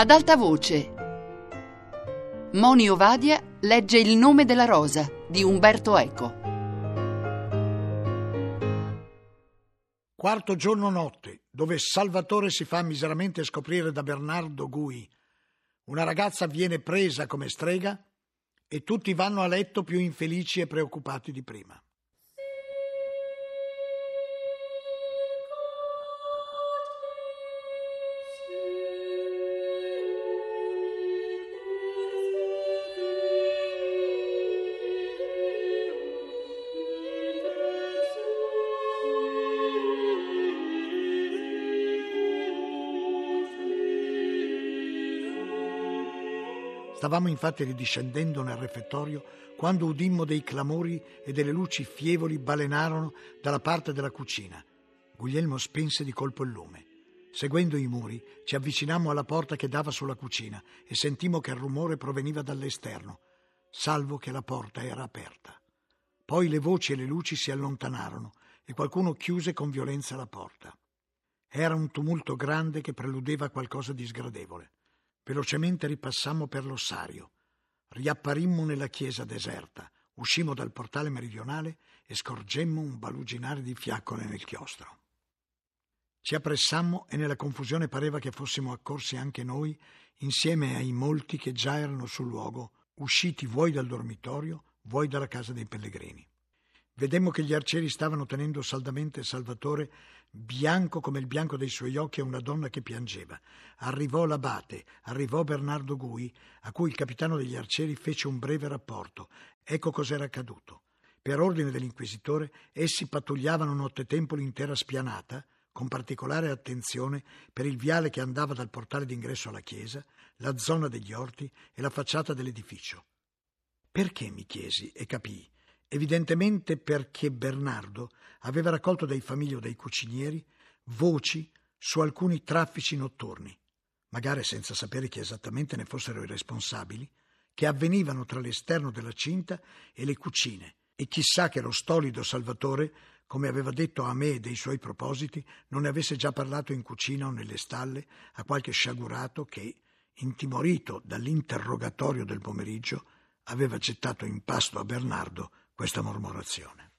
Ad alta voce. Moni Ovadia legge Il nome della rosa di Umberto Eco. Quarto giorno notte, dove Salvatore si fa miseramente scoprire da Bernardo Gui. Una ragazza viene presa come strega e tutti vanno a letto più infelici e preoccupati di prima. Stavamo infatti ridiscendendo nel refettorio quando udimmo dei clamori e delle luci fievoli balenarono dalla parte della cucina. Guglielmo spense di colpo il lume. Seguendo i muri, ci avvicinammo alla porta che dava sulla cucina e sentimmo che il rumore proveniva dall'esterno, salvo che la porta era aperta. Poi le voci e le luci si allontanarono e qualcuno chiuse con violenza la porta. Era un tumulto grande che preludeva qualcosa di sgradevole. Velocemente ripassammo per l'ossario. Riapparimmo nella chiesa deserta, uscimmo dal portale meridionale e scorgemmo un baluginare di fiaccole nel chiostro. Ci appressammo e nella confusione pareva che fossimo accorsi anche noi, insieme ai molti che già erano sul luogo, usciti vuoi dal dormitorio, vuoi dalla casa dei pellegrini. Vedemmo che gli arcieri stavano tenendo saldamente Salvatore, bianco come il bianco dei suoi occhi, a una donna che piangeva. Arrivò l'abate, arrivò Bernardo Gui, a cui il capitano degli arcieri fece un breve rapporto. Ecco cos'era accaduto. Per ordine dell'inquisitore, essi pattugliavano nottetempo l'intera spianata, con particolare attenzione per il viale che andava dal portale d'ingresso alla chiesa, la zona degli orti e la facciata dell'edificio. Perché mi chiesi e capii evidentemente perché Bernardo aveva raccolto dai famigli o dai cucinieri voci su alcuni traffici notturni, magari senza sapere chi esattamente ne fossero i responsabili, che avvenivano tra l'esterno della cinta e le cucine, e chissà che lo stolido Salvatore, come aveva detto a me dei suoi propositi, non ne avesse già parlato in cucina o nelle stalle a qualche sciagurato che, intimorito dall'interrogatorio del pomeriggio, aveva gettato in pasto a Bernardo questa mormorazione.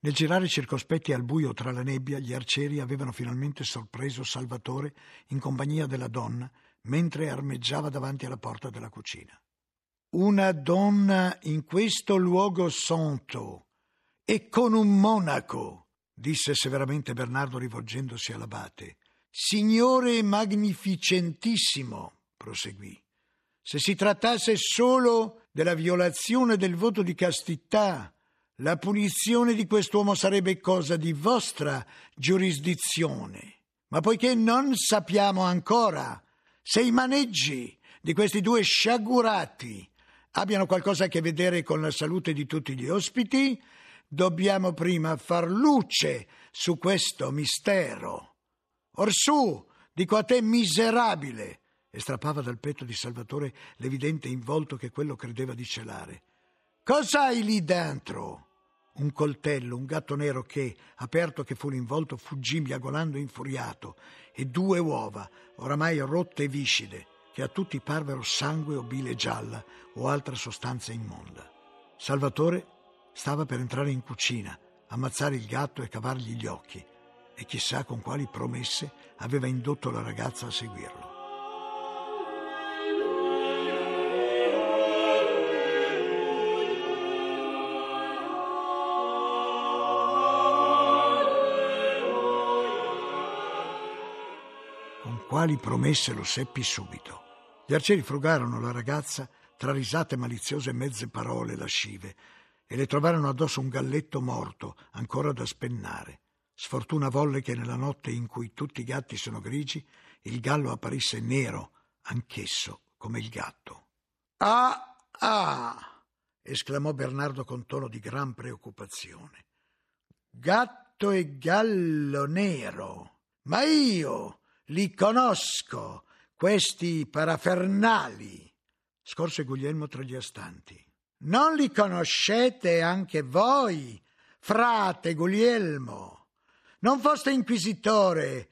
Nel girare circospetti al buio tra la nebbia, gli arcieri avevano finalmente sorpreso Salvatore in compagnia della donna mentre armeggiava davanti alla porta della cucina. Una donna in questo luogo santo e con un monaco, disse severamente Bernardo rivolgendosi all'abate. Signore magnificentissimo, proseguì. Se si trattasse solo della violazione del voto di castità, la punizione di quest'uomo sarebbe cosa di vostra giurisdizione. Ma poiché non sappiamo ancora se i maneggi di questi due sciagurati abbiano qualcosa a che vedere con la salute di tutti gli ospiti, dobbiamo prima far luce su questo mistero. Orsù, dico a te miserabile, e strappava dal petto di Salvatore l'evidente involto che quello credeva di celare. Cos'hai lì dentro? Un coltello, un gatto nero che, aperto che fu l'involto, fuggì miagolando infuriato, e due uova, oramai rotte e viscide, che a tutti parvero sangue o bile gialla o altra sostanza immonda. Salvatore stava per entrare in cucina, ammazzare il gatto e cavargli gli occhi, e chissà con quali promesse aveva indotto la ragazza a seguirlo. Quali promesse lo seppi subito. Gli arcieri frugarono la ragazza tra risate maliziose e mezze parole lascive e le trovarono addosso un galletto morto, ancora da spennare. Sfortuna volle che nella notte in cui tutti i gatti sono grigi, il gallo apparisse nero, anch'esso, come il gatto. Ah, ah! esclamò Bernardo con tono di gran preoccupazione. Gatto e gallo nero. Ma io, li conosco, questi parafernali. Scorse Guglielmo tra gli astanti. Non li conoscete anche voi, frate Guglielmo? Non foste inquisitore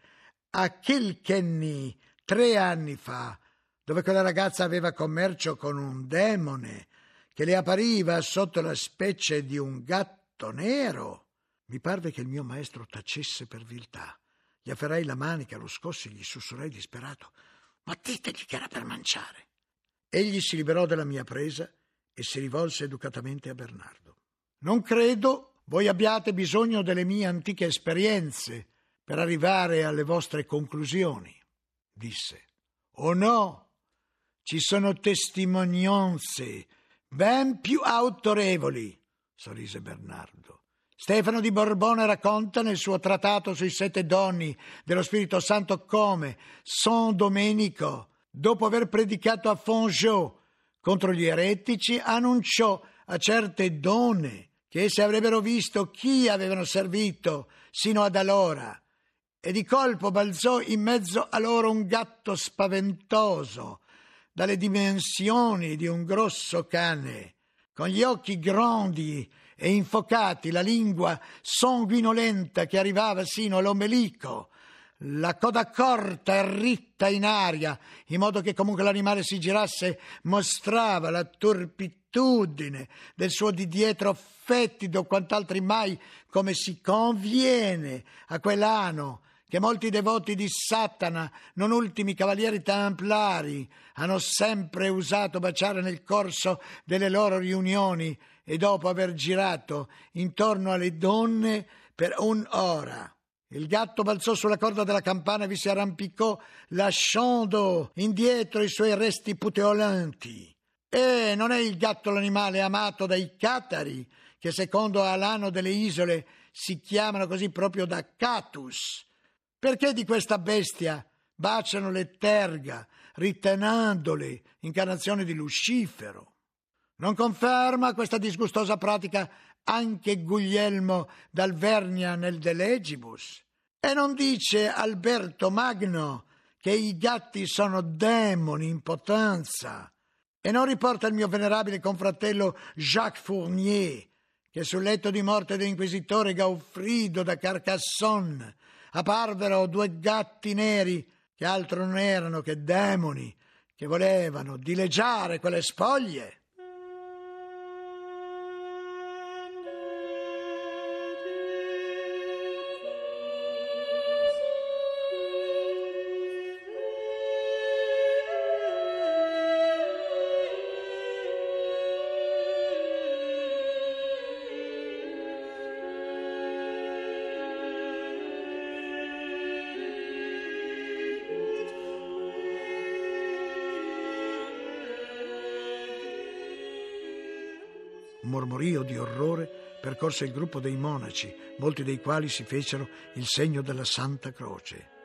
a Kilkenny tre anni fa, dove quella ragazza aveva commercio con un demone che le appariva sotto la specie di un gatto nero. Mi parve che il mio maestro tacesse per viltà. Gli afferrai la manica, lo scossi e gli sussurrai disperato: Ma ditegli che era per mangiare. Egli si liberò della mia presa e si rivolse educatamente a Bernardo. Non credo voi abbiate bisogno delle mie antiche esperienze per arrivare alle vostre conclusioni, disse. Oh no, ci sono testimonianze ben più autorevoli, sorrise Bernardo. Stefano di Borbone racconta nel suo trattato sui sette donni dello Spirito Santo come San Domenico, dopo aver predicato a Fongeau contro gli eretici, annunciò a certe donne che esse avrebbero visto chi avevano servito sino ad allora, e di colpo balzò in mezzo a loro un gatto spaventoso, dalle dimensioni di un grosso cane, con gli occhi grandi e infocati, la lingua sanguinolenta che arrivava sino all'ombelico, la coda corta e ritta in aria, in modo che comunque l'animale si girasse, mostrava la turpitudine del suo di dietro fettido, quant'altri mai come si conviene a quell'ano che molti devoti di Satana, non ultimi cavalieri templari, hanno sempre usato baciare nel corso delle loro riunioni e dopo aver girato intorno alle donne per un'ora. Il gatto balzò sulla corda della campana e vi si arrampicò, lasciando indietro i suoi resti puteolanti. E non è il gatto l'animale amato dai catari, che secondo Alano delle isole si chiamano così proprio da catus, perché di questa bestia baciano le terga, ritenendole incarnazione di Lucifero? Non conferma questa disgustosa pratica anche Guglielmo d'Alvernia nel De Legibus? E non dice Alberto Magno che i gatti sono demoni in potenza? E non riporta il mio venerabile confratello Jacques Fournier che sul letto di morte dell'inquisitore Gaufrido da Carcassonne apparvero due gatti neri che altro non erano che demoni che volevano dileggiare quelle spoglie. Un mormorio di orrore percorse il gruppo dei monaci, molti dei quali si fecero il segno della Santa Croce.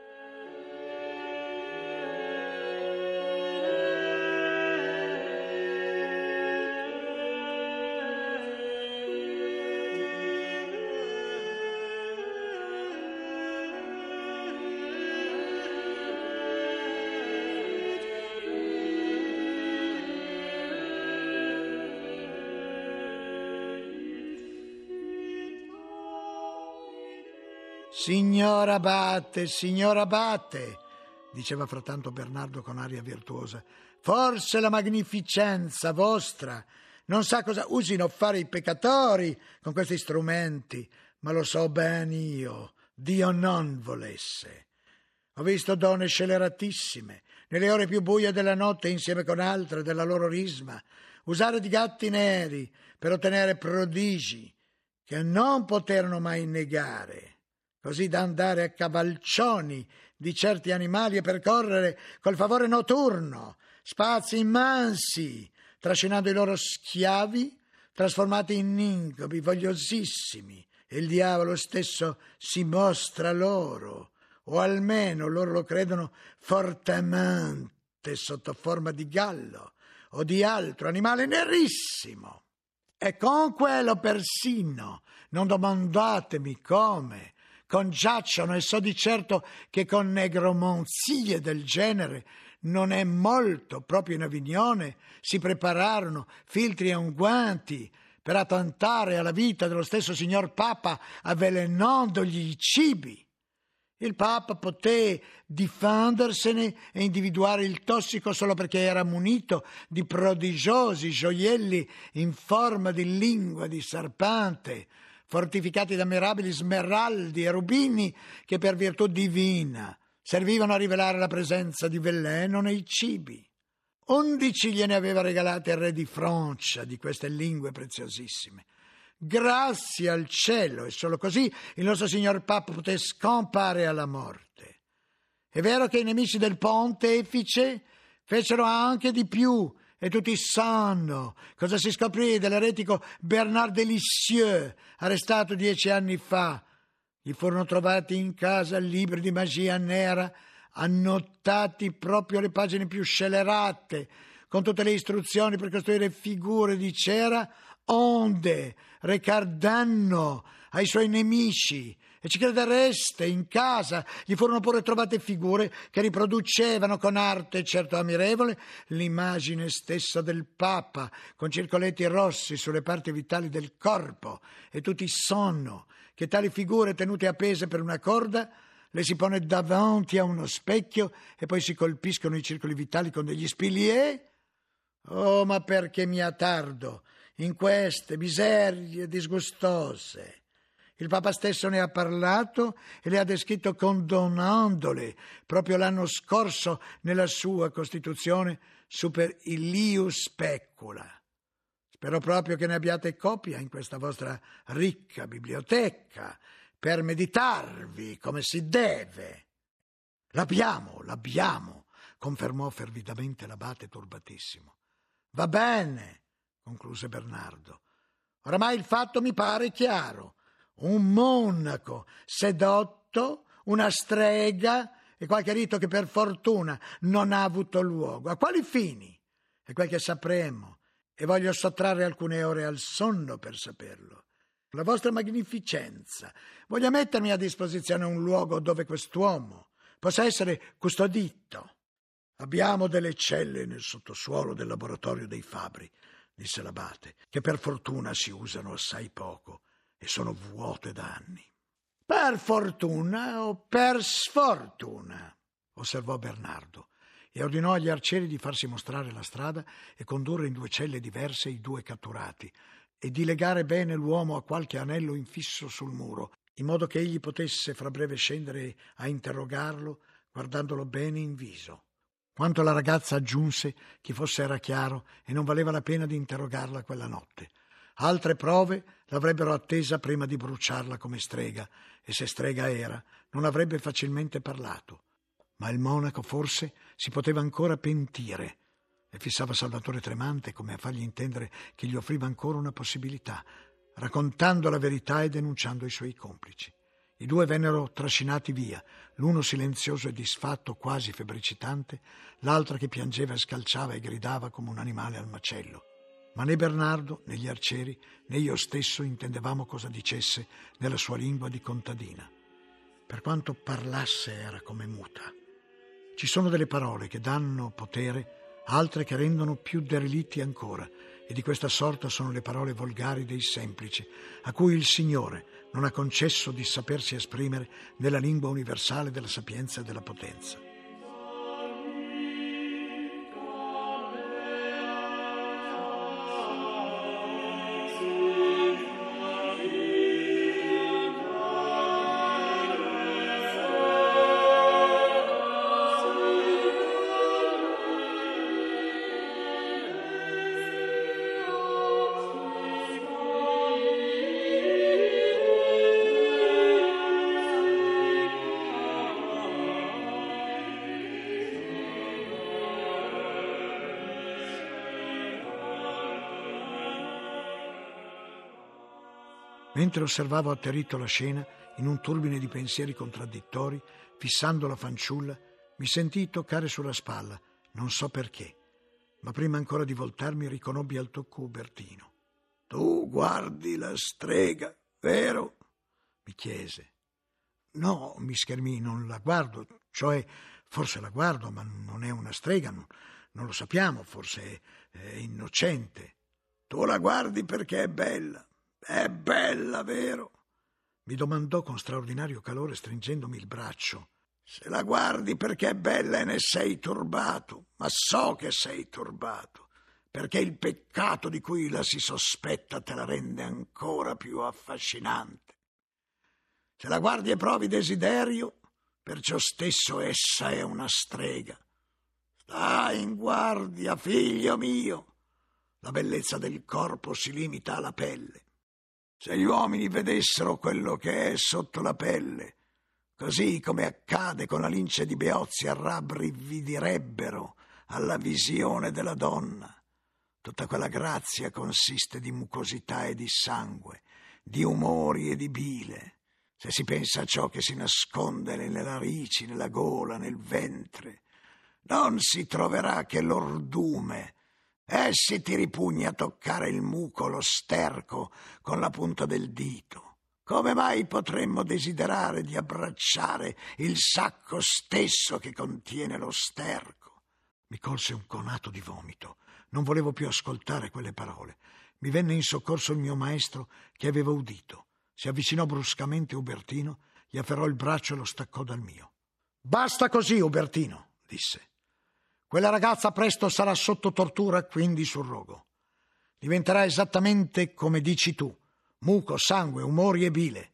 Signor Abate, signor Abate, diceva frattanto Bernardo con aria virtuosa, forse la magnificenza vostra non sa cosa usino fare i peccatori con questi strumenti, ma lo so ben io, Dio non volesse. Ho visto donne sceleratissime, nelle ore più buie della notte, insieme con altre della loro risma, usare di gatti neri per ottenere prodigi che non poterono mai negare così da andare a cavalcioni di certi animali e percorrere col favore notturno spazi immensi, trascinando i loro schiavi trasformati in incubi vogliosissimi, e il diavolo stesso si mostra loro, o almeno loro lo credono fortemente sotto forma di gallo o di altro animale nerissimo. E con quello persino, non domandatemi come, congiacciono e so di certo che con negromonzie del genere non è molto, proprio in Avignone si prepararono filtri e unguanti per attentare alla vita dello stesso signor Papa avvelenandogli i cibi. Il Papa poté difendersene e individuare il tossico solo perché era munito di prodigiosi gioielli in forma di lingua di serpente, fortificati da mirabili smeraldi e rubini che per virtù divina servivano a rivelare la presenza di veleno nei cibi. Undici gliene aveva regalate il re di Francia di queste lingue preziosissime. Grazie al cielo, e solo così il nostro signor Papa poté scampare alla morte. È vero che i nemici del pontefice fecero anche di più, e tutti sanno cosa si scoprì dell'eretico Bernard Delissieux, arrestato dieci anni fa. Gli furono trovati in casa libri di magia nera annotati proprio le pagine più scelerate, con tutte le istruzioni per costruire figure di cera, onde recar danno ai suoi nemici. E ci credereste, in casa gli furono pure trovate figure che riproducevano con arte certo ammirevole l'immagine stessa del Papa, con circoletti rossi sulle parti vitali del corpo, e tutti sanno che tali figure tenute appese per una corda le si pone davanti a uno specchio e poi si colpiscono i circoli vitali con degli spillier? Oh, ma perché mi attardo in queste miserie disgustose? Il Papa stesso ne ha parlato e le ha descritto condonandole proprio l'anno scorso nella sua Costituzione super illius specula. Spero proprio che ne abbiate copia in questa vostra ricca biblioteca per meditarvi come si deve. L'abbiamo, l'abbiamo, confermò fervidamente l'abate turbatissimo. Va bene, concluse Bernardo. Oramai il fatto mi pare chiaro. Un monaco sedotto, una strega e qualche rito che per fortuna non ha avuto luogo. A quali fini? È quel che sapremo e voglio sottrarre alcune ore al sonno per saperlo la vostra magnificenza, voglia mettermi a disposizione un luogo dove quest'uomo possa essere custodito. Abbiamo delle celle nel sottosuolo del laboratorio dei fabbri, disse l'abate, che per fortuna si usano assai poco e sono vuote da anni. Per fortuna o per sfortuna, osservò Bernardo, e ordinò agli arcieri di farsi mostrare la strada e condurre in due celle diverse i due catturati, e di legare bene l'uomo a qualche anello infisso sul muro, in modo che egli potesse fra breve scendere a interrogarlo, guardandolo bene in viso. Quanto la ragazza aggiunse, chi fosse era chiaro e non valeva la pena di interrogarla quella notte. Altre prove l'avrebbero attesa prima di bruciarla come strega, e se strega era, non avrebbe facilmente parlato. Ma il monaco forse si poteva ancora pentire e fissava Salvatore tremante come a fargli intendere che gli offriva ancora una possibilità, raccontando la verità e denunciando i suoi complici. I due vennero trascinati via, l'uno silenzioso e disfatto, quasi febbricitante, l'altra che piangeva e scalciava e gridava come un animale al macello. Ma né Bernardo, né gli arcieri, né io stesso intendevamo cosa dicesse nella sua lingua di contadina. Per quanto parlasse era come muta. Ci sono delle parole che danno potere altre che rendono più derelitti ancora, e di questa sorta sono le parole volgari dei semplici, a cui il Signore non ha concesso di sapersi esprimere nella lingua universale della sapienza e della potenza. Mentre osservavo atterrito la scena, in un turbine di pensieri contraddittori, fissando la fanciulla, mi sentii toccare sulla spalla, non so perché, ma prima ancora di voltarmi riconobbi al tocco Ubertino. Tu guardi la strega, vero? mi chiese. No, mi schermì, non la guardo, cioè forse la guardo, ma non è una strega, non, non lo sappiamo, forse è, è innocente. Tu la guardi perché è bella. È bella, vero? Mi domandò con straordinario calore stringendomi il braccio. Se la guardi perché è bella e ne sei turbato, ma so che sei turbato, perché il peccato di cui la si sospetta te la rende ancora più affascinante. Se la guardi e provi desiderio, perciò stesso essa è una strega. Stai in guardia, figlio mio. La bellezza del corpo si limita alla pelle. Se gli uomini vedessero quello che è sotto la pelle, così come accade con la lince di Beozzi, rabbrividirebbero alla visione della donna. Tutta quella grazia consiste di mucosità e di sangue, di umori e di bile. Se si pensa a ciò che si nasconde nelle narici, nella gola, nel ventre, non si troverà che l'ordume. Essi ti ripugna toccare il muco, lo sterco, con la punta del dito. Come mai potremmo desiderare di abbracciare il sacco stesso che contiene lo sterco? Mi colse un conato di vomito. Non volevo più ascoltare quelle parole. Mi venne in soccorso il mio maestro che aveva udito. Si avvicinò bruscamente Ubertino, gli afferrò il braccio e lo staccò dal mio. Basta così, Ubertino, disse. Quella ragazza presto sarà sotto tortura, quindi sul rogo. Diventerà esattamente come dici tu muco, sangue, umori e bile.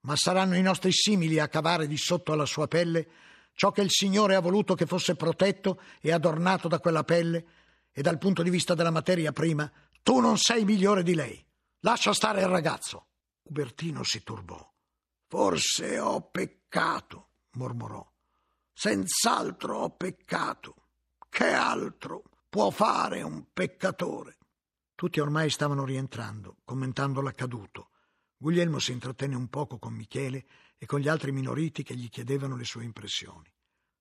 Ma saranno i nostri simili a cavare di sotto alla sua pelle ciò che il Signore ha voluto che fosse protetto e adornato da quella pelle, e dal punto di vista della materia prima, tu non sei migliore di lei. Lascia stare il ragazzo. Ubertino si turbò. Forse ho peccato, mormorò. Senz'altro ho peccato. Che altro può fare un peccatore? Tutti ormai stavano rientrando, commentando l'accaduto. Guglielmo si intrattenne un poco con Michele e con gli altri minoriti che gli chiedevano le sue impressioni.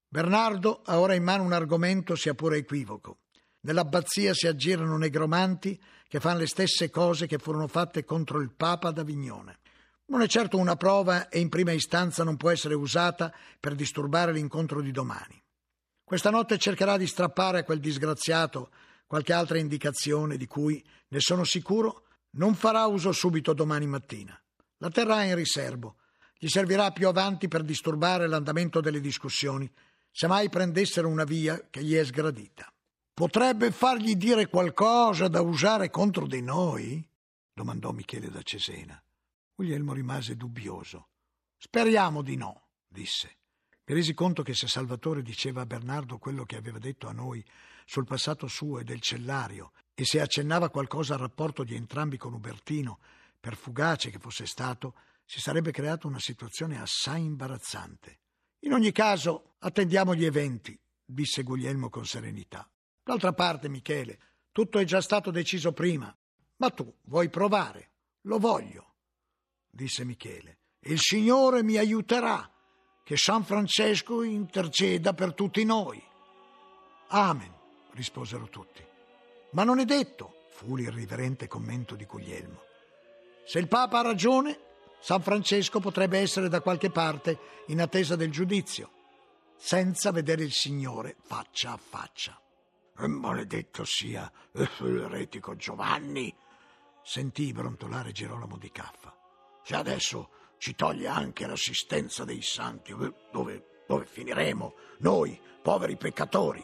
Bernardo ha ora in mano un argomento sia pure equivoco. Nell'abbazia si aggirano negromanti che fanno le stesse cose che furono fatte contro il Papa ad Avignone. Non è certo una prova e in prima istanza non può essere usata per disturbare l'incontro di domani. Questa notte cercherà di strappare a quel disgraziato qualche altra indicazione di cui, ne sono sicuro, non farà uso subito domani mattina. La terrà in riservo. Gli servirà più avanti per disturbare l'andamento delle discussioni, se mai prendessero una via che gli è sgradita. Potrebbe fargli dire qualcosa da usare contro di noi? domandò Michele da Cesena. Guglielmo rimase dubbioso. Speriamo di no, disse. Resi conto che se Salvatore diceva a Bernardo quello che aveva detto a noi sul passato suo e del cellario e se accennava qualcosa al rapporto di entrambi con Ubertino, per fugace che fosse stato, si sarebbe creata una situazione assai imbarazzante. In ogni caso, attendiamo gli eventi, disse Guglielmo con serenità. D'altra parte, Michele, tutto è già stato deciso prima. Ma tu vuoi provare? Lo voglio, disse Michele. Il Signore mi aiuterà che San Francesco interceda per tutti noi. Amen, risposero tutti. Ma non è detto, fu l'irriverente commento di Guglielmo. Se il Papa ha ragione, San Francesco potrebbe essere da qualche parte in attesa del giudizio, senza vedere il Signore faccia a faccia. E maledetto sia l'eretico Giovanni, sentì brontolare Gerolamo di Caffa. Se adesso ci toglie anche l'assistenza dei santi. Dove, dove finiremo noi, poveri peccatori?